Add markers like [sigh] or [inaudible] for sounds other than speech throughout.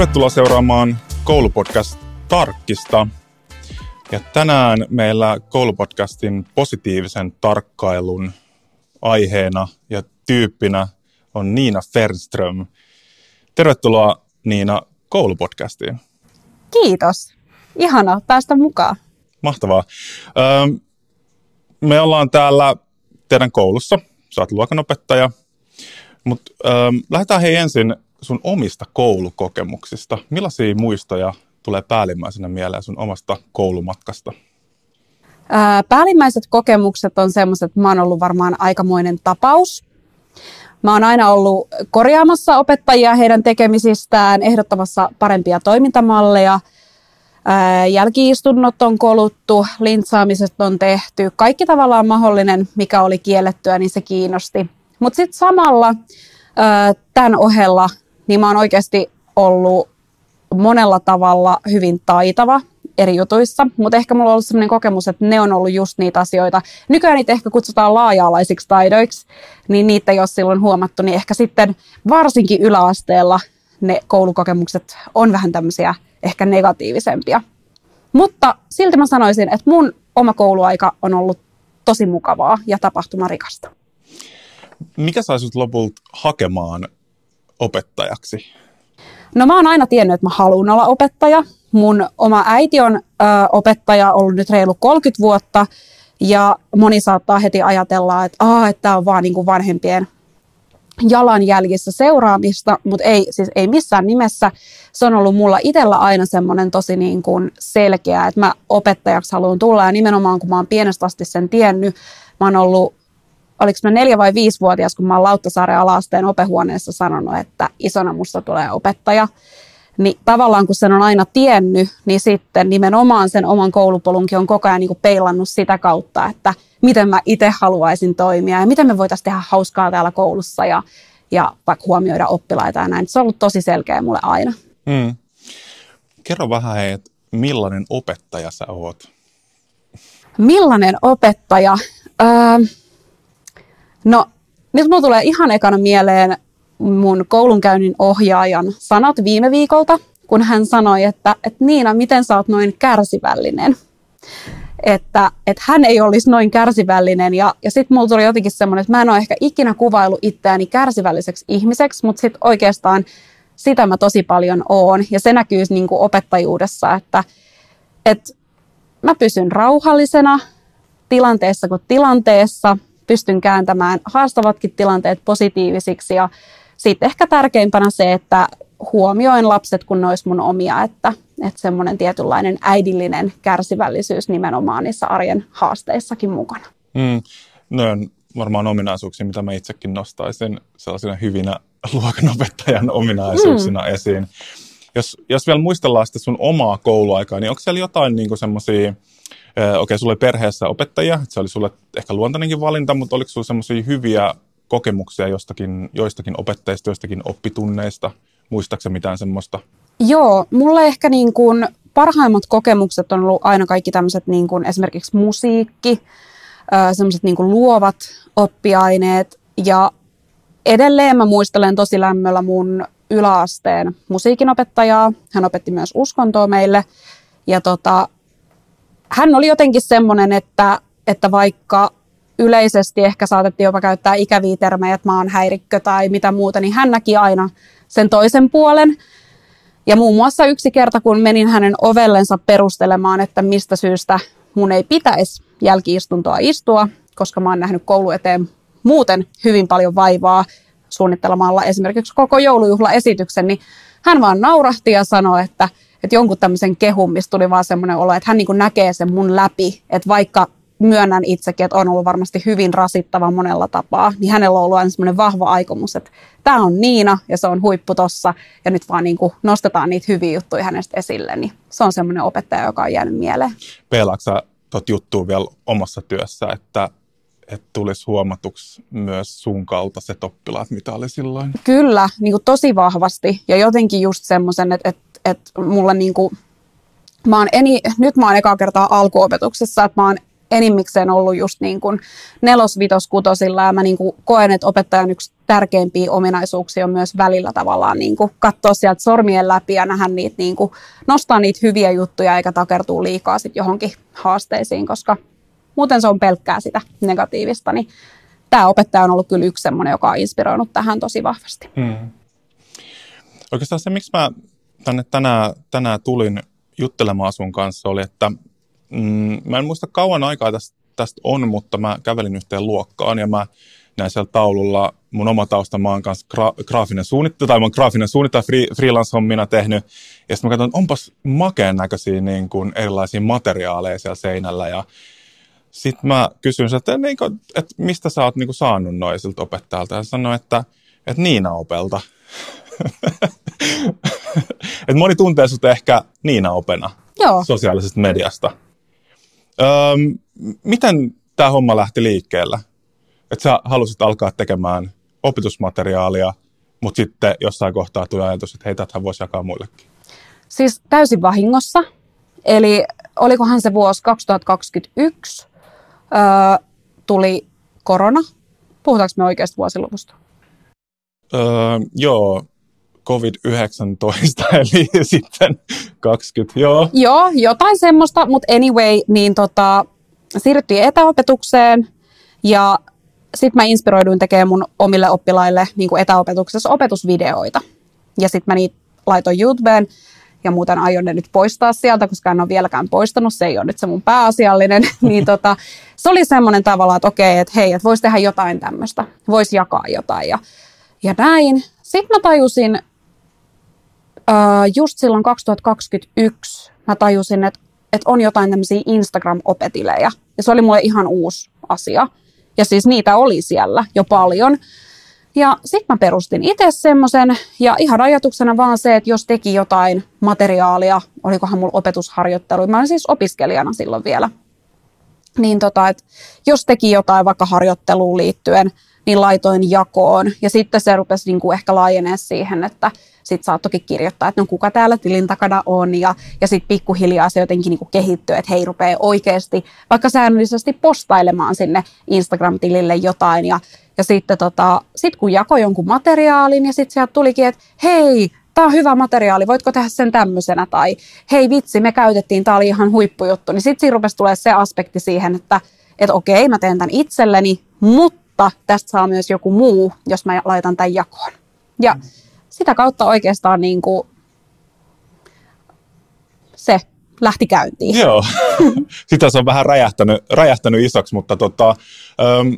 Tervetuloa seuraamaan koulupodcast Tarkkista. Ja tänään meillä koulupodcastin positiivisen tarkkailun aiheena ja tyyppinä on Niina Fernström. Tervetuloa Niina koulupodcastiin. Kiitos. Ihana päästä mukaan. Mahtavaa. me ollaan täällä teidän koulussa. Sä oot luokanopettaja. Mutta lähdetään hei ensin sun omista koulukokemuksista. Millaisia muistoja tulee päällimmäisenä mieleen sun omasta koulumatkasta? Ää, päällimmäiset kokemukset on semmoiset, että mä oon ollut varmaan aikamoinen tapaus. Mä oon aina ollut korjaamassa opettajia heidän tekemisistään, ehdottamassa parempia toimintamalleja. Jälkiistunnot on koluttu, lintsaamiset on tehty. Kaikki tavallaan mahdollinen, mikä oli kiellettyä, niin se kiinnosti. Mutta sitten samalla tämän ohella niin mä oon oikeasti ollut monella tavalla hyvin taitava eri jutuissa, mutta ehkä mulla on ollut sellainen kokemus, että ne on ollut just niitä asioita. Nykyään niitä ehkä kutsutaan laaja-alaisiksi taidoiksi, niin niitä jos silloin huomattu, niin ehkä sitten varsinkin yläasteella ne koulukokemukset on vähän tämmöisiä ehkä negatiivisempia. Mutta silti mä sanoisin, että mun oma kouluaika on ollut tosi mukavaa ja tapahtumarikasta. Mikä sai sut lopulta hakemaan opettajaksi? No mä oon aina tiennyt, että mä haluan olla opettaja. Mun oma äiti on ö, opettaja ollut nyt reilu 30 vuotta ja moni saattaa heti ajatella, että tämä että on vaan niin kuin vanhempien jalanjäljissä seuraamista, mutta ei, siis ei missään nimessä. Se on ollut mulla itsellä aina semmoinen tosi niin kuin selkeä, että mä opettajaksi haluan tulla ja nimenomaan kun mä oon pienestä asti sen tiennyt, mä oon ollut oliko mä neljä vai vuotias, kun mä oon Lauttasaaren alasteen opehuoneessa sanonut, että isona musta tulee opettaja. Niin tavallaan kun sen on aina tiennyt, niin sitten nimenomaan sen oman koulupolunkin on koko ajan niin kuin peilannut sitä kautta, että miten mä itse haluaisin toimia ja miten me voitaisiin tehdä hauskaa täällä koulussa ja, ja vaikka huomioida oppilaita ja näin. Se on ollut tosi selkeä mulle aina. Hmm. Kerro vähän hei, että millainen opettaja sä oot? Millainen opettaja? Öö, No, nyt mulla tulee ihan ekana mieleen mun koulunkäynnin ohjaajan sanat viime viikolta, kun hän sanoi, että, että Niina, miten sä oot noin kärsivällinen? Että, että hän ei olisi noin kärsivällinen. Ja, ja sitten mulla tuli jotenkin semmoinen, että mä en ole ehkä ikinä kuvailu itseäni kärsivälliseksi ihmiseksi, mutta sitten oikeastaan sitä mä tosi paljon oon. Ja se näkyy niin kuin opettajuudessa, että, että mä pysyn rauhallisena tilanteessa kuin tilanteessa – pystyn kääntämään haastavatkin tilanteet positiivisiksi ja sitten ehkä tärkeimpänä se, että huomioin lapset, kun ne olisi mun omia, että, että semmoinen tietynlainen äidillinen kärsivällisyys nimenomaan niissä arjen haasteissakin mukana. Mm, ne on varmaan ominaisuuksia, mitä mä itsekin nostaisin sellaisina hyvinä luokanopettajan ominaisuuksina mm. esiin. Jos, jos vielä muistellaan sitä sun omaa kouluaikaa, niin onko siellä jotain niin semmoisia okei, okay, sulla oli perheessä opettajia, se oli sulle ehkä luontainenkin valinta, mutta oliko sulla semmoisia hyviä kokemuksia jostakin, joistakin opettajista, joistakin oppitunneista? Muistaakseni mitään semmoista? Joo, mulle ehkä niin kuin parhaimmat kokemukset on ollut aina kaikki tämmöiset niin kuin esimerkiksi musiikki, semmoiset niin kuin luovat oppiaineet ja edelleen mä muistelen tosi lämmöllä mun yläasteen musiikinopettajaa. Hän opetti myös uskontoa meille ja tota, hän oli jotenkin semmoinen, että, että vaikka yleisesti ehkä saatettiin jopa käyttää ikäviä termejä, että mä oon häirikkö tai mitä muuta, niin hän näki aina sen toisen puolen. Ja muun muassa yksi kerta, kun menin hänen ovellensa perustelemaan, että mistä syystä mun ei pitäisi jälkiistuntoa istua, koska mä oon nähnyt koulu eteen muuten hyvin paljon vaivaa suunnittelemalla esimerkiksi koko joulujuhlaesityksen, niin hän vaan naurahti ja sanoi, että – että jonkun tämmöisen kehun, mistä tuli vaan semmoinen olo, että hän niin näkee sen mun läpi, että vaikka myönnän itsekin, että on ollut varmasti hyvin rasittava monella tapaa, niin hänellä on ollut aina semmoinen vahva aikomus, että tämä on Niina ja se on huippu tossa ja nyt vaan niin kuin nostetaan niitä hyviä juttuja hänestä esille, niin se on semmoinen opettaja, joka on jäänyt mieleen. Peilaatko sä tot juttua vielä omassa työssä, että että tulisi huomatuksi myös sun kaltaiset oppilaat, mitä oli silloin? Kyllä, niin kuin tosi vahvasti. Ja jotenkin just semmoisen, että, että että mulla niinku, mä oon eni, nyt mä oon ekaa kertaa alkuopetuksessa, että mä oon enimmikseen ollut just niin kuin nelos, vitos, kutosilla ja mä niin kuin koen, että opettajan yksi tärkeimpiä ominaisuuksia on myös välillä tavallaan niin kuin katsoa sieltä sormien läpi ja nähdä niitä, niin kuin, nostaa niitä hyviä juttuja eikä takertua liikaa sit johonkin haasteisiin, koska muuten se on pelkkää sitä negatiivista, niin tämä opettaja on ollut kyllä yksi semmoinen, joka on inspiroinut tähän tosi vahvasti. Hmm. Oikeastaan se, miksi mä tänne tänään, tänään tulin juttelemaan sun kanssa, oli, että mm, mä en muista kauan aikaa tästä, tästä on, mutta mä kävelin yhteen luokkaan ja mä näin siellä taululla mun oma tausta, mä oon kanssa gra- graafinen suunnittelu, tai mä oon graafinen suunnittelu free, freelance-hommina tehnyt. Ja sitten mä katson, onpas makeen näköisiä niin kuin erilaisia materiaaleja siellä seinällä. Ja sitten mä kysyin että, niin kuin, että mistä sä oot niin kuin saanut noisilta opettajalta. Ja sanoin, että, että Niina Opelta. [laughs] [laughs] että moni tuntee sut ehkä Niina Opena Joo. sosiaalisesta mediasta. Öm, miten tämä homma lähti liikkeelle? Että sä halusit alkaa tekemään opetusmateriaalia, mutta sitten jossain kohtaa tuli ajatus, että hei, tätähän voisi jakaa muillekin. Siis täysin vahingossa. Eli olikohan se vuosi 2021, öö, tuli korona. Puhutaanko me oikeasta vuosiluvusta? Öö, joo, COVID-19, [laughs] eli sitten 20, joo. Joo, jotain semmoista, mutta anyway, niin tota, siirryttiin etäopetukseen ja sitten mä inspiroiduin tekemään mun omille oppilaille niin kuin etäopetuksessa opetusvideoita. Ja sitten mä niitä laitoin YouTubeen ja muuten aion ne nyt poistaa sieltä, koska en ole vieläkään poistanut, se ei ole nyt se mun pääasiallinen. [laughs] niin tota, se oli semmoinen tavalla, että okei, että hei, että voisi tehdä jotain tämmöistä, voisi jakaa jotain ja, ja näin. Sitten mä tajusin, just silloin 2021 mä tajusin, että, että on jotain tämmöisiä Instagram-opetilejä. Ja se oli mulle ihan uusi asia. Ja siis niitä oli siellä jo paljon. Ja sitten mä perustin itse semmoisen, ja ihan ajatuksena vaan se, että jos teki jotain materiaalia, olikohan mulla opetusharjoittelu, mä olin siis opiskelijana silloin vielä, niin tota, että jos teki jotain vaikka harjoitteluun liittyen, niin laitoin jakoon. Ja sitten se rupesi niin kuin ehkä laajenee siihen, että sitten saattokin kirjoittaa, että no kuka täällä tilin takana on. Ja, ja sitten pikkuhiljaa se jotenkin niin kuin kehittyy, että hei rupeaa oikeasti vaikka säännöllisesti postailemaan sinne Instagram-tilille jotain. Ja, ja sitten tota, sit kun jakoi jonkun materiaalin ja sitten sieltä tulikin, että hei, tämä on hyvä materiaali, voitko tehdä sen tämmöisenä, tai hei vitsi, me käytettiin, tämä oli ihan huippujuttu, niin sitten siinä rupesi tulee se aspekti siihen, että, että okei, mä teen tämän itselleni, mutta tästä saa myös joku muu, jos mä laitan tämän jakoon. Ja sitä kautta oikeastaan niin kuin se lähti käyntiin. Joo, [laughs] sitä se on vähän räjähtänyt, räjähtänyt isoksi, mutta tota, ähm,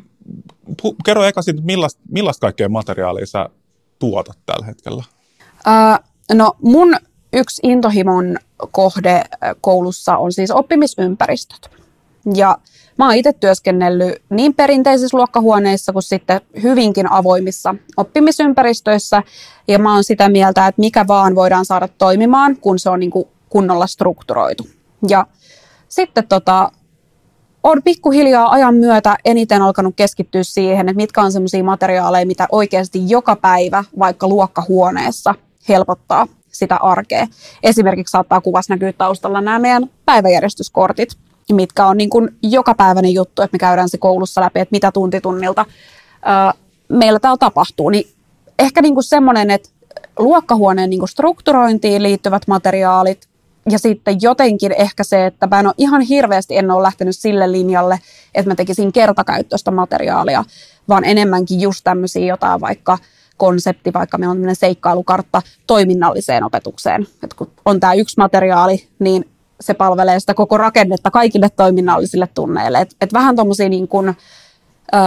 kerro eka siitä, millaista, millaista kaikkea materiaalia sä tuotat tällä hetkellä? Äh, no mun yksi intohimon kohde koulussa on siis oppimisympäristöt. Ja Mä oon itse työskennellyt niin perinteisissä luokkahuoneissa kuin sitten hyvinkin avoimissa oppimisympäristöissä. Ja mä oon sitä mieltä, että mikä vaan voidaan saada toimimaan, kun se on niin kuin kunnolla strukturoitu. Ja sitten tota, on pikkuhiljaa ajan myötä eniten alkanut keskittyä siihen, että mitkä on sellaisia materiaaleja, mitä oikeasti joka päivä vaikka luokkahuoneessa helpottaa sitä arkea. Esimerkiksi saattaa kuvassa näkyä taustalla nämä meidän päiväjärjestyskortit, mitkä on niin kuin jokapäiväinen juttu, että me käydään se koulussa läpi, että mitä tunti tunnilta meillä täällä tapahtuu. Niin ehkä niin kuin semmoinen, että luokkahuoneen niin kuin strukturointiin liittyvät materiaalit ja sitten jotenkin ehkä se, että mä en ole ihan hirveästi en ole lähtenyt sille linjalle, että mä tekisin kertakäyttöistä materiaalia, vaan enemmänkin just tämmöisiä jotain vaikka konsepti, vaikka meillä on tämmöinen seikkailukartta toiminnalliseen opetukseen. että kun on tämä yksi materiaali, niin se palvelee sitä koko rakennetta kaikille toiminnallisille tunneille. Et, et vähän tuommoisia niin kuin, ö,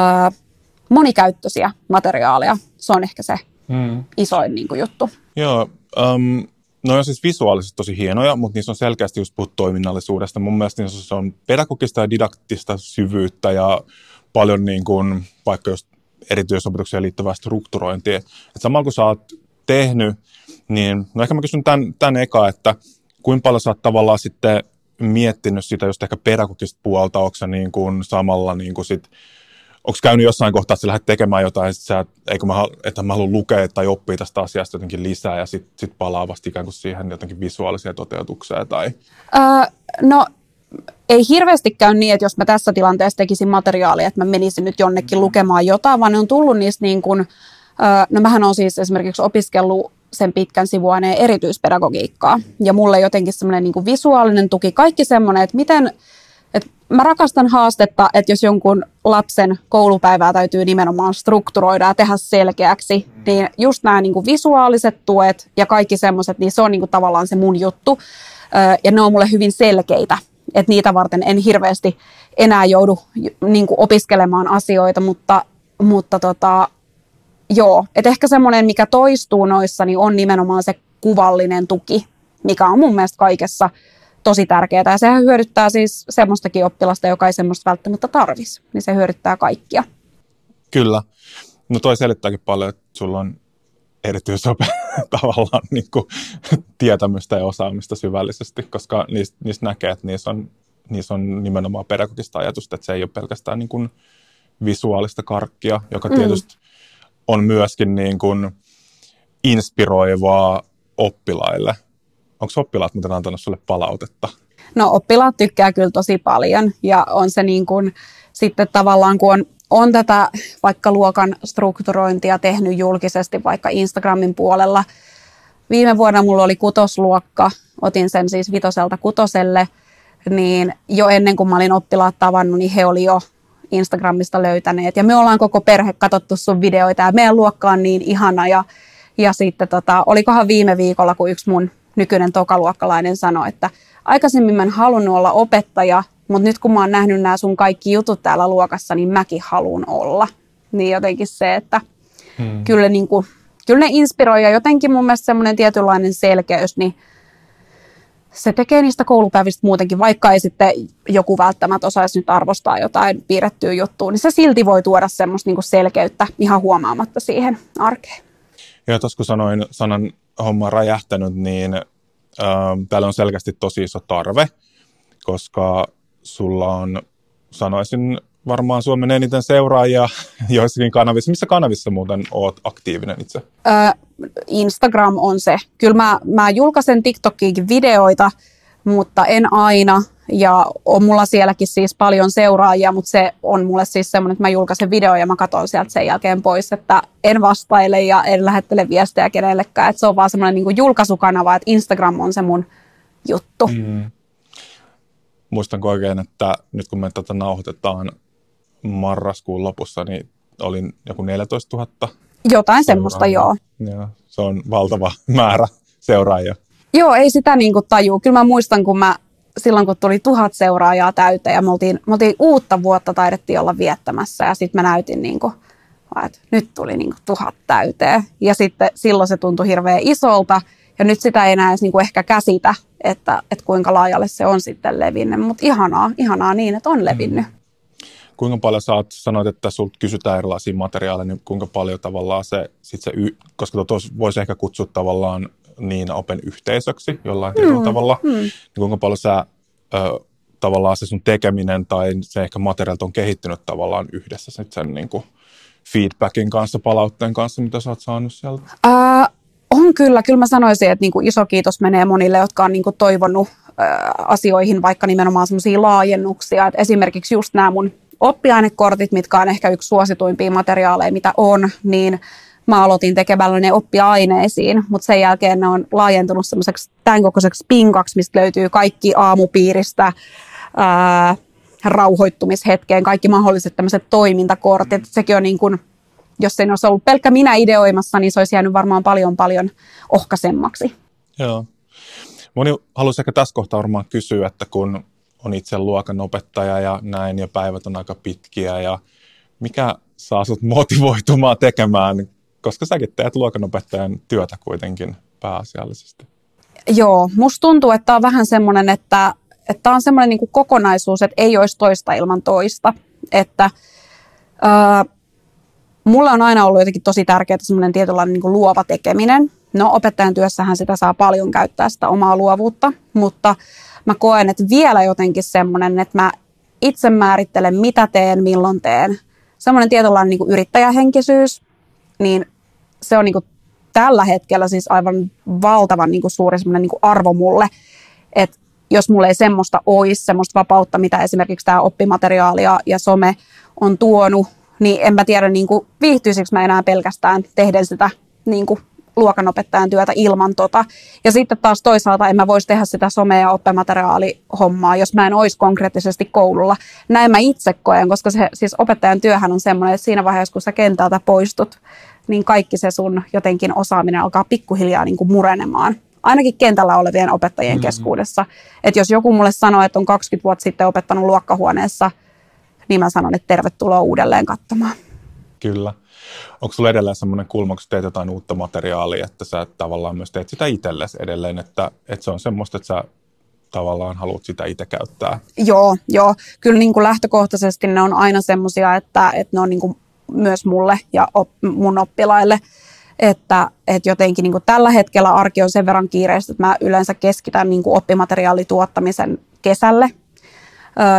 monikäyttöisiä materiaaleja, se on ehkä se hmm. isoin niin kuin juttu. Joo, um, no on siis visuaalisesti tosi hienoja, mutta niissä on selkeästi just puhuttu toiminnallisuudesta. Mun mielestä niissä on pedagogista ja didaktista syvyyttä ja paljon niin kuin, vaikka just erityisopetukseen liittyvää strukturointia. Et samalla kun sä oot tehnyt, niin no ehkä mä kysyn tämän, tämän eka, että kuinka paljon sä oot tavallaan sitten miettinyt sitä just ehkä pedagogista puolta, onko sä niin kuin samalla niin kuin sit, onko käynyt jossain kohtaa, että sä lähdet tekemään jotain, että, sä, eikö mä, että mä haluan lukea tai oppia tästä asiasta jotenkin lisää ja sitten sit palaa vasta ikään kuin siihen jotenkin visuaaliseen toteutukseen? Tai... Öö, no ei hirveästi käy niin, että jos mä tässä tilanteessa tekisin materiaalia, että mä menisin nyt jonnekin lukemaan jotain, vaan ne on tullut niistä niin kuin, no mähän on siis esimerkiksi opiskellut sen pitkän sivuaineen erityispedagogiikkaa. Ja mulle jotenkin semmoinen niin visuaalinen tuki, kaikki semmoinen, että miten, että mä rakastan haastetta, että jos jonkun lapsen koulupäivää täytyy nimenomaan strukturoida ja tehdä selkeäksi, niin just nämä niin kuin visuaaliset tuet ja kaikki semmoiset, niin se on niin kuin tavallaan se mun juttu. Ja ne on mulle hyvin selkeitä, että niitä varten en hirveästi enää joudu niin kuin opiskelemaan asioita, mutta, mutta tota, joo, että ehkä semmoinen, mikä toistuu noissa, niin on nimenomaan se kuvallinen tuki, mikä on mun mielestä kaikessa tosi tärkeää. Ja sehän hyödyttää siis semmoistakin oppilasta, joka ei semmoista välttämättä tarvisi. Niin se hyödyttää kaikkia. Kyllä. No toi selittääkin paljon, että sulla on erityisope [laughs] tavallaan niin kuin, tietämystä ja osaamista syvällisesti, koska niistä, niistä näkee, että niissä on, niissä on nimenomaan pedagogista ajatusta, että se ei ole pelkästään niin kuin visuaalista karkkia, joka mm. On myöskin niin kuin inspiroivaa oppilaille. Onko oppilaat muuten antanut sulle palautetta? No oppilaat tykkää kyllä tosi paljon ja on se niin kuin sitten tavallaan kun on, on tätä vaikka luokan strukturointia tehnyt julkisesti vaikka Instagramin puolella. Viime vuonna mulla oli kutosluokka, otin sen siis vitoselta kutoselle, niin jo ennen kuin mä olin oppilaat tavannut, niin he oli jo Instagramista löytäneet. Ja me ollaan koko perhe katsottu sun videoita ja meidän luokka on niin ihana. Ja, ja sitten tota, olikohan viime viikolla, kun yksi mun nykyinen tokaluokkalainen sanoi, että aikaisemmin mä en halunnut olla opettaja, mutta nyt kun mä oon nähnyt nämä sun kaikki jutut täällä luokassa, niin mäkin haluan olla. Niin jotenkin se, että hmm. kyllä, niin kuin, kyllä ne inspiroi ja jotenkin mun mielestä semmoinen tietynlainen selkeys, niin se tekee niistä koulupäivistä muutenkin, vaikka ei sitten joku välttämättä osaisi nyt arvostaa jotain piirrettyä juttua, niin se silti voi tuoda semmoista niin selkeyttä ihan huomaamatta siihen arkeen. Ja tuossa kun sanoin sanan homma räjähtänyt, niin ähm, täällä on selkeästi tosi iso tarve, koska sulla on, sanoisin, varmaan Suomen eniten seuraajia [laughs] joissakin kanavissa. Missä kanavissa muuten oot aktiivinen itse? Öö, Instagram on se. Kyllä mä, mä julkaisen TikTokiinkin videoita, mutta en aina. Ja on mulla sielläkin siis paljon seuraajia, mutta se on mulle siis semmoinen, että mä julkaisen video ja mä katson sieltä sen jälkeen pois, että en vastaile ja en lähettele viestejä kenellekään. Että se on vaan semmoinen niin julkaisukanava, että Instagram on se mun juttu. Mm. Muistanko oikein, että nyt kun me tätä nauhoitetaan marraskuun lopussa, niin olin joku 14 000. Jotain semmoista, joo. Ja se on valtava [laughs] määrä seuraajia. Joo, ei sitä niin kuin tajua. Kyllä mä muistan, kun mä silloin kun tuli tuhat seuraajaa täyteen ja me oltiin, me oltiin uutta vuotta taidettiin olla viettämässä ja sitten mä näytin niin kuin, että nyt tuli niin kuin tuhat täyteen. Ja sitten silloin se tuntui hirveän isolta ja nyt sitä ei enää edes niin kuin ehkä käsitä, että, että kuinka laajalle se on sitten levinnyt. Mutta ihanaa, ihanaa niin, että on levinnyt. Kuinka paljon sä oot, sanoit, että sulta kysytään erilaisia materiaaleja, niin kuinka paljon tavallaan se, sit se koska tuossa voisi ehkä kutsua tavallaan niin open yhteisöksi jollain mm, tietyllä tavalla, mm. niin kuinka paljon sä ö, tavallaan se sun tekeminen tai se ehkä materiaalit on kehittynyt tavallaan yhdessä sit sen niin kuin feedbackin kanssa, palautteen kanssa, mitä sä oot saanut sieltä? Uh, on kyllä. Kyllä mä sanoisin, että niinku iso kiitos menee monille, jotka on niinku toivonut asioihin vaikka nimenomaan semmoisia laajennuksia. Et esimerkiksi just nämä mun oppiainekortit, mitkä on ehkä yksi suosituimpia materiaaleja, mitä on, niin mä aloitin tekemällä ne oppiaineisiin, mutta sen jälkeen ne on laajentunut semmoiseksi tämän kokoiseksi pinkaksi, mistä löytyy kaikki aamupiiristä ää, rauhoittumishetkeen, kaikki mahdolliset tämmöiset toimintakortit. Sekin on niin kuin, jos ei olisi ollut pelkkä minä ideoimassa, niin se olisi jäänyt varmaan paljon paljon ohkaisemmaksi. Joo. Moni haluaisi ehkä tässä kohtaa varmaan kysyä, että kun on itse luokan opettaja ja näin, ja päivät on aika pitkiä, ja mikä saa sut motivoitumaan tekemään, koska säkin teet luokanopettajan työtä kuitenkin pääasiallisesti. Joo, musta tuntuu, että on vähän semmoinen, että, että on semmoinen niin kokonaisuus, että ei olisi toista ilman toista. Että ää, mulla on aina ollut jotenkin tosi tärkeää semmoinen tietynlainen niin luova tekeminen. No opettajan työssähän sitä saa paljon käyttää sitä omaa luovuutta, mutta mä koen, että vielä jotenkin semmoinen, että mä itse määrittelen, mitä teen, milloin teen. Semmoinen tietynlainen niin yrittäjähenkisyys, niin se on niin kuin tällä hetkellä siis aivan valtavan niin kuin suuri semmoinen niin kuin arvo mulle, että jos mulla ei semmoista olisi, semmoista vapautta, mitä esimerkiksi tämä oppimateriaali ja, ja some on tuonut, niin en mä tiedä, niin kuin, viihtyisikö mä enää pelkästään tehden sitä niin kuin, luokanopettajan työtä ilman tota. Ja sitten taas toisaalta en mä voisi tehdä sitä some- ja oppimateriaalihommaa, jos mä en olisi konkreettisesti koululla. Näin mä itse koen, koska se, siis opettajan työhän on semmoinen, että siinä vaiheessa, kun sä kentältä poistut, niin kaikki se sun jotenkin osaaminen alkaa pikkuhiljaa niin kuin murenemaan. Ainakin kentällä olevien opettajien mm-hmm. keskuudessa. Että jos joku mulle sanoo, että on 20 vuotta sitten opettanut luokkahuoneessa, niin mä sanon, että tervetuloa uudelleen katsomaan. Kyllä. Onko sulla edelleen semmoinen kulma, kun teet jotain uutta materiaalia, että sä tavallaan myös teet sitä itsellesi edelleen, että, että se on semmoista, että sä tavallaan haluat sitä itse käyttää? Joo, joo. Kyllä niin kuin lähtökohtaisesti ne on aina semmoisia, että, että ne on niin kuin myös mulle ja op, mun oppilaille. Että, että jotenkin niin kuin tällä hetkellä arki on sen verran kiireistä, että mä yleensä keskitän niin kuin oppimateriaalituottamisen kesälle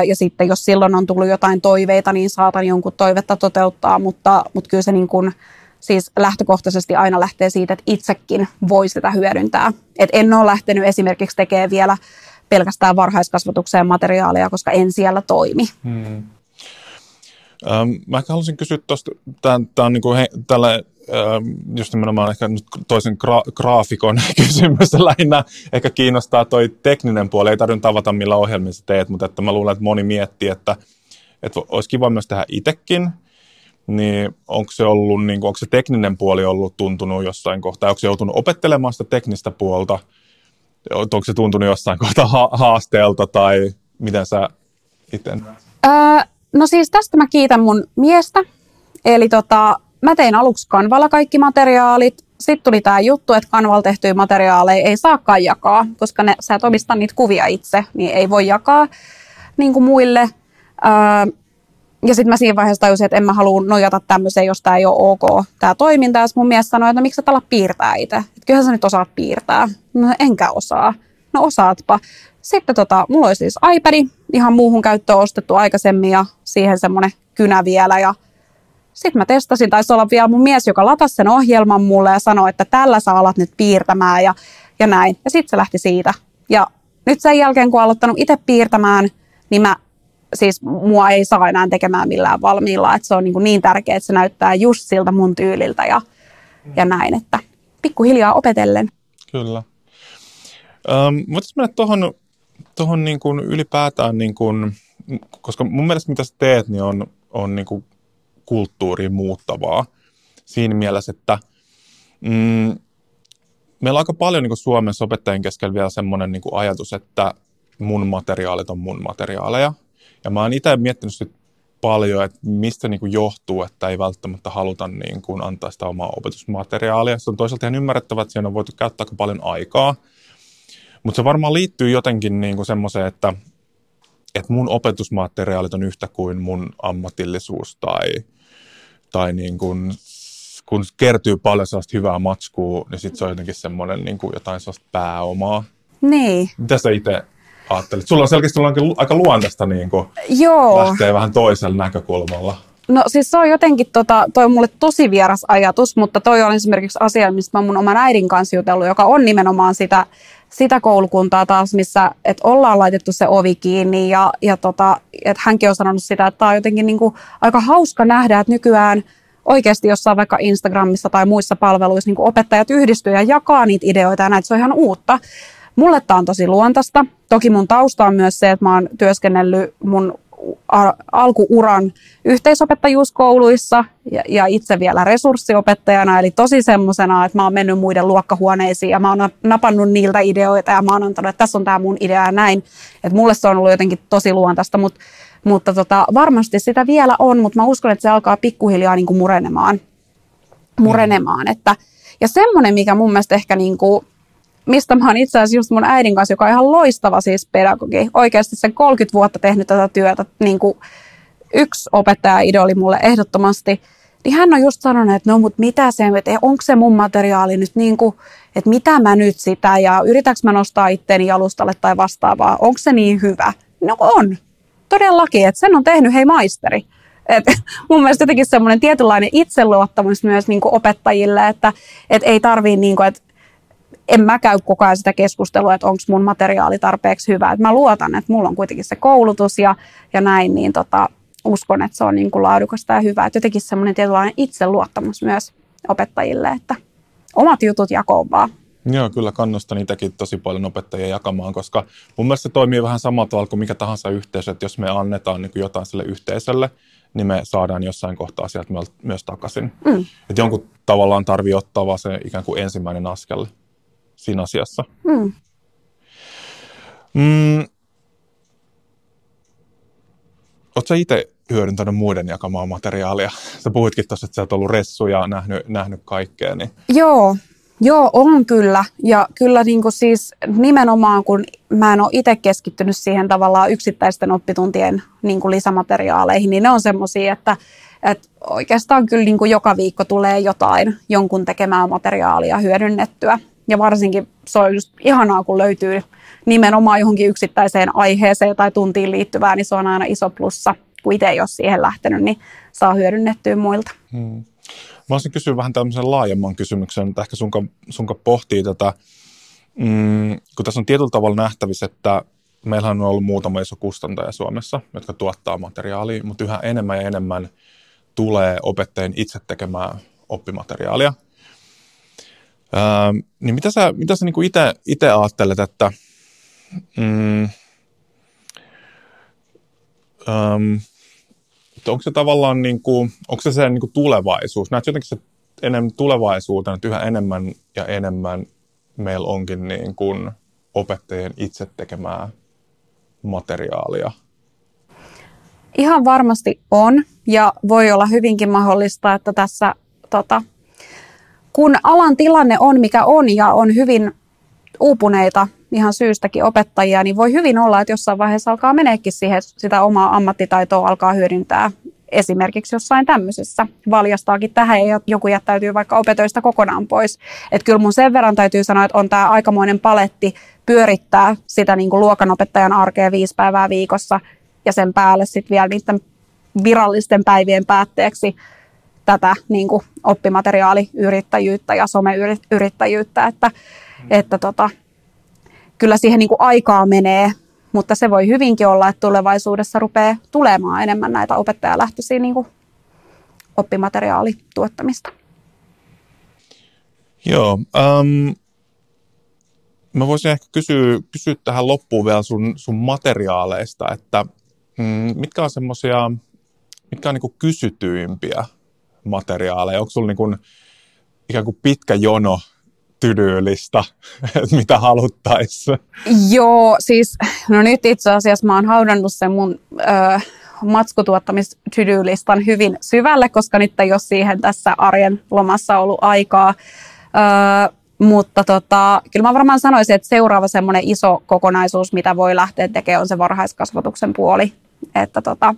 ja sitten jos silloin on tullut jotain toiveita, niin saatan jonkun toivetta toteuttaa, mutta, mutta kyllä se niin kuin, siis lähtökohtaisesti aina lähtee siitä, että itsekin voi sitä hyödyntää. Et en ole lähtenyt esimerkiksi tekemään vielä pelkästään varhaiskasvatukseen materiaalia, koska en siellä toimi. Hmm. Ähm, mä haluaisin kysyä tuosta, tämä on niin kuin he, tällä just nimenomaan ehkä nyt toisen gra- graafikon [laughs] kysymys lähinnä ehkä kiinnostaa toi tekninen puoli. Ei tarvitse tavata millä ohjelmissa teet, mutta että mä luulen, että moni miettii, että, että olisi kiva myös tehdä itsekin. Niin onko se ollut, niin kuin, onko se tekninen puoli ollut tuntunut jossain kohtaa? Onko se joutunut opettelemaan sitä teknistä puolta? Onko se tuntunut jossain kohtaa ha- haasteelta tai miten sä itse? Öö, no siis tästä mä kiitän mun miestä. Eli tota, mä tein aluksi kanvalla kaikki materiaalit. Sitten tuli tämä juttu, että kanvalla tehtyjä materiaaleja ei saakaan jakaa, koska ne, sä et omista niitä kuvia itse, niin ei voi jakaa niin kuin muille. Öö, ja sitten mä siinä vaiheessa tajusin, että en mä halua nojata tämmöiseen, jos tämä ei ole ok, tämä toiminta. Ja mun mies sanoi, että no, miksi sä ala piirtää itse? Että kyllähän sä nyt osaat piirtää. No enkä osaa. No osaatpa. Sitten tota, mulla oli siis iPad, ihan muuhun käyttöön ostettu aikaisemmin ja siihen semmoinen kynä vielä ja sitten mä testasin, taisi olla vielä mun mies, joka latasi sen ohjelman mulle ja sanoi, että tällä sä alat nyt piirtämään ja, ja näin. Ja sitten se lähti siitä. Ja nyt sen jälkeen, kun aloittanut itse piirtämään, niin mä siis mua ei saa enää tekemään millään valmiilla. Että se on niin, kuin niin tärkeää, että se näyttää just siltä mun tyyliltä ja, ja näin, että pikkuhiljaa opetellen. Kyllä. Ähm, Voitaisiin mennä tuohon tohon niin kuin ylipäätään, niin kuin, koska mun mielestä mitä sä teet, niin on, on niin kuin kulttuuriin muuttavaa siinä mielessä, että mm, meillä on aika paljon niin kuin Suomessa opettajien keskellä vielä semmoinen niin ajatus, että mun materiaalit on mun materiaaleja. Ja mä oon itse miettinyt sit paljon, että mistä niin kuin johtuu, että ei välttämättä haluta niin kuin antaa sitä omaa opetusmateriaalia. Se on toisaalta ihan ymmärrettävää, että siinä on voitu käyttää aika paljon aikaa. Mutta se varmaan liittyy jotenkin niin kuin semmoiseen, että, että mun opetusmateriaalit on yhtä kuin mun ammatillisuus tai tai niin kuin, kun kertyy paljon sellaista hyvää matskua, niin sitten se on jotenkin semmoinen niin kuin jotain sellaista pääomaa. Niin. Mitä sä itse ajattelit? Sulla on selkeästi aika luontaista niin kuin Joo. lähtee vähän toisella näkökulmalla. No siis se on jotenkin, tota, toi on mulle tosi vieras ajatus, mutta toi on esimerkiksi asia, mistä mä mun oman äidin kanssa jutellut, joka on nimenomaan sitä, sitä koulukuntaa taas, missä et ollaan laitettu se ovi kiinni ja, ja tota, et hänkin on sanonut sitä, että tämä on jotenkin niinku aika hauska nähdä, että nykyään oikeasti jossain vaikka Instagramissa tai muissa palveluissa niin opettajat yhdistyy ja jakaa niitä ideoita ja näitä, se on ihan uutta. Mulle tämä on tosi luontaista. Toki mun tausta on myös se, että mä oon työskennellyt mun alkuuran yhteisopettajuuskouluissa ja, ja itse vielä resurssiopettajana, eli tosi semmoisena, että mä oon mennyt muiden luokkahuoneisiin ja mä oon napannut niiltä ideoita ja mä oon antanut, että tässä on tämä mun idea ja näin. Että mulle se on ollut jotenkin tosi luontaista, mutta, mutta tota, varmasti sitä vielä on, mutta mä uskon, että se alkaa pikkuhiljaa niin kuin murenemaan. murenemaan. Että, ja semmoinen, mikä mun mielestä ehkä niin kuin, mistä mä oon itse asiassa just mun äidin kanssa, joka on ihan loistava siis pedagogi. Oikeasti sen 30 vuotta tehnyt tätä työtä, niin kuin yksi opettaja-idoli mulle ehdottomasti. Niin hän on just sanonut, että no mut mitä se, että onko se mun materiaali nyt niin kuin, että mitä mä nyt sitä ja yritäks mä nostaa itteeni jalustalle tai vastaavaa, onko se niin hyvä? No on, todellakin, että sen on tehnyt hei maisteri. Et [laughs] mun mielestä jotenkin semmoinen tietynlainen itseluottamus myös niin opettajille, että et ei tarvii, niin kuin, että en mä käy koko ajan sitä keskustelua, että onko mun materiaali tarpeeksi hyvä. Et mä luotan, että mulla on kuitenkin se koulutus ja, ja näin, niin tota, uskon, että se on niin kuin laadukasta ja hyvää. Et jotenkin semmoinen tietynlainen itseluottamus myös opettajille, että omat jutut jakoon vaan. Joo, kyllä kannustan itsekin tosi paljon opettajia jakamaan, koska mun mielestä se toimii vähän samalla tavalla kuin mikä tahansa yhteisö, että jos me annetaan niin jotain sille yhteisölle, niin me saadaan jossain kohtaa sieltä myös takaisin. Mm. Että jonkun tavallaan tarvii ottaa vaan se ikään kuin ensimmäinen askel siinä asiassa. Mm. Mm. Oletko itse hyödyntänyt muiden jakamaa materiaalia? Sä puhuitkin tuossa, että sä oot ollut ressu ja nähnyt, nähnyt kaikkea. Niin... Joo, Joo, on kyllä. Ja kyllä niin kuin siis nimenomaan, kun mä en ole itse keskittynyt siihen tavallaan yksittäisten oppituntien niin kuin lisämateriaaleihin, niin ne on semmoisia, että, että oikeastaan kyllä niin kuin joka viikko tulee jotain jonkun tekemää materiaalia hyödynnettyä. Ja varsinkin se on just ihanaa, kun löytyy nimenomaan johonkin yksittäiseen aiheeseen tai tuntiin liittyvää, niin se on aina iso plussa. Kun itse ei ole siihen lähtenyt, niin saa hyödynnettyä muilta. Hmm. Mä olisin kysyä vähän tämmöisen laajemman kysymyksen, että ehkä sunka, sunka pohtii tätä, mm, kun tässä on tietyllä tavalla nähtävissä, että meillä on ollut muutama iso kustantaja Suomessa, jotka tuottaa materiaalia, mutta yhä enemmän ja enemmän tulee opettajien itse tekemään oppimateriaalia. Öö, niin mitä sä, mitä sä niin itse ajattelet, että mm, öö, että onko se tavallaan, niin kuin, onko se se niin kuin tulevaisuus? Näetkö jotenkin se enemmän tulevaisuutena, että yhä enemmän ja enemmän meillä onkin niin kuin opettajien itse tekemää materiaalia? Ihan varmasti on ja voi olla hyvinkin mahdollista, että tässä tota, kun alan tilanne on mikä on ja on hyvin uupuneita ihan syystäkin opettajia, niin voi hyvin olla, että jossain vaiheessa alkaa meneekin siihen sitä omaa ammattitaitoa alkaa hyödyntää esimerkiksi jossain tämmöisessä valjastaakin tähän ja joku jättäytyy vaikka opetoista kokonaan pois. Että kyllä mun sen verran täytyy sanoa, että on tämä aikamoinen paletti pyörittää sitä niin kuin luokanopettajan arkea viisi päivää viikossa ja sen päälle sitten vielä niiden virallisten päivien päätteeksi tätä niin kuin oppimateriaaliyrittäjyyttä ja someyrittäjyyttä, että, että tota, kyllä siihen niin kuin aikaa menee, mutta se voi hyvinkin olla, että tulevaisuudessa rupeaa tulemaan enemmän näitä opettajalähtöisiä niin kuin oppimateriaalituottamista. Joo. Um, mä voisin ehkä kysyä, kysyä tähän loppuun vielä sun, sun materiaaleista, että mm, mitkä on semmoisia, mitkä on niin kysytyimpiä materiaaleja? Onko sulla niin kuin, ikään kuin pitkä jono tydyylistä, [laughs] mitä haluttaisiin? Joo, siis no nyt itse asiassa mä oon haudannut sen mun ö, matskutuottamistydylistan hyvin syvälle, koska nyt ei ole siihen tässä arjen lomassa ollut aikaa. Ö, mutta tota, kyllä mä varmaan sanoisin, että seuraava semmoinen iso kokonaisuus, mitä voi lähteä tekemään, on se varhaiskasvatuksen puoli. Että tota,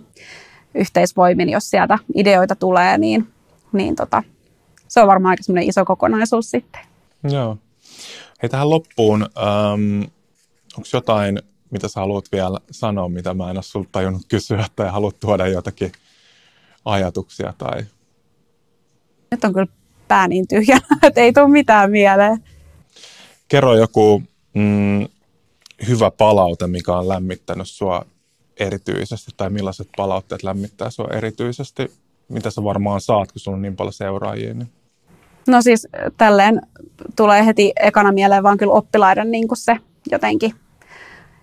yhteisvoimin, jos sieltä ideoita tulee, niin, niin tota, se on varmaan aika semmoinen iso kokonaisuus sitten. Joo. Hei tähän loppuun, ähm, onko jotain, mitä sä haluat vielä sanoa, mitä mä en ole sulta tajunnut kysyä, tai haluat tuoda jotakin ajatuksia? Tai... Nyt on kyllä pää niin tyhjä, [laughs] että ei tule mitään mieleen. Kerro joku mm, hyvä palaute, mikä on lämmittänyt sua erityisesti, tai millaiset palautteet lämmittää sua erityisesti, mitä sä varmaan saat, kun sulla on niin paljon seuraajia. Niin... No siis tälleen tulee heti ekana mieleen vaan kyllä oppilaiden niin kuin se jotenkin,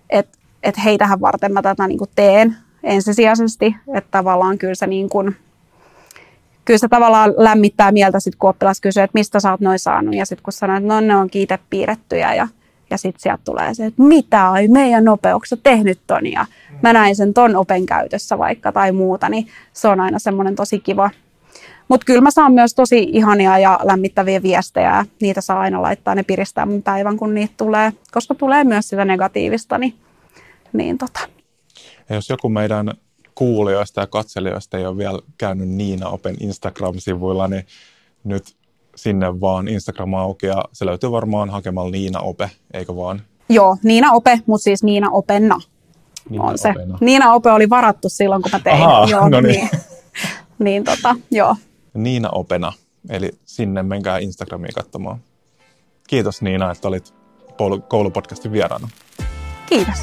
että et heitähän varten mä tätä niin kuin teen ensisijaisesti, että tavallaan kyllä se niin kuin, kyllä se tavallaan lämmittää mieltä sit kun oppilas kysyy, että mistä sä oot noin saanut ja sitten kun sanoo, että no ne on kiitepiirrettyjä ja, ja sitten sieltä tulee se, että mitä ai meidän nopeuksessa tehnyt ton ja mä näin sen ton open käytössä vaikka tai muuta, niin se on aina semmoinen tosi kiva, mutta kyllä mä saan myös tosi ihania ja lämmittäviä viestejä. Niitä saa aina laittaa, ne piristää mun päivän, kun niitä tulee. Koska tulee myös sitä negatiivista, niin, niin tota. Ja jos joku meidän kuulijoista ja katselijoista ei ole vielä käynyt Niina Open Instagram-sivuilla, niin nyt sinne vaan Instagram auki ja se löytyy varmaan hakemalla Niina Ope, eikö vaan? Joo, Niina Ope, mutta siis Niina Openna Niina on se. Opena. Niina Ope oli varattu silloin, kun mä tein. Ahaa, joo, no niin. niin, niin tota, joo. Niina Opena, eli sinne menkää Instagramiin katsomaan. kiitos Niina, että olit koulupodcastin vieraana. Kiitos.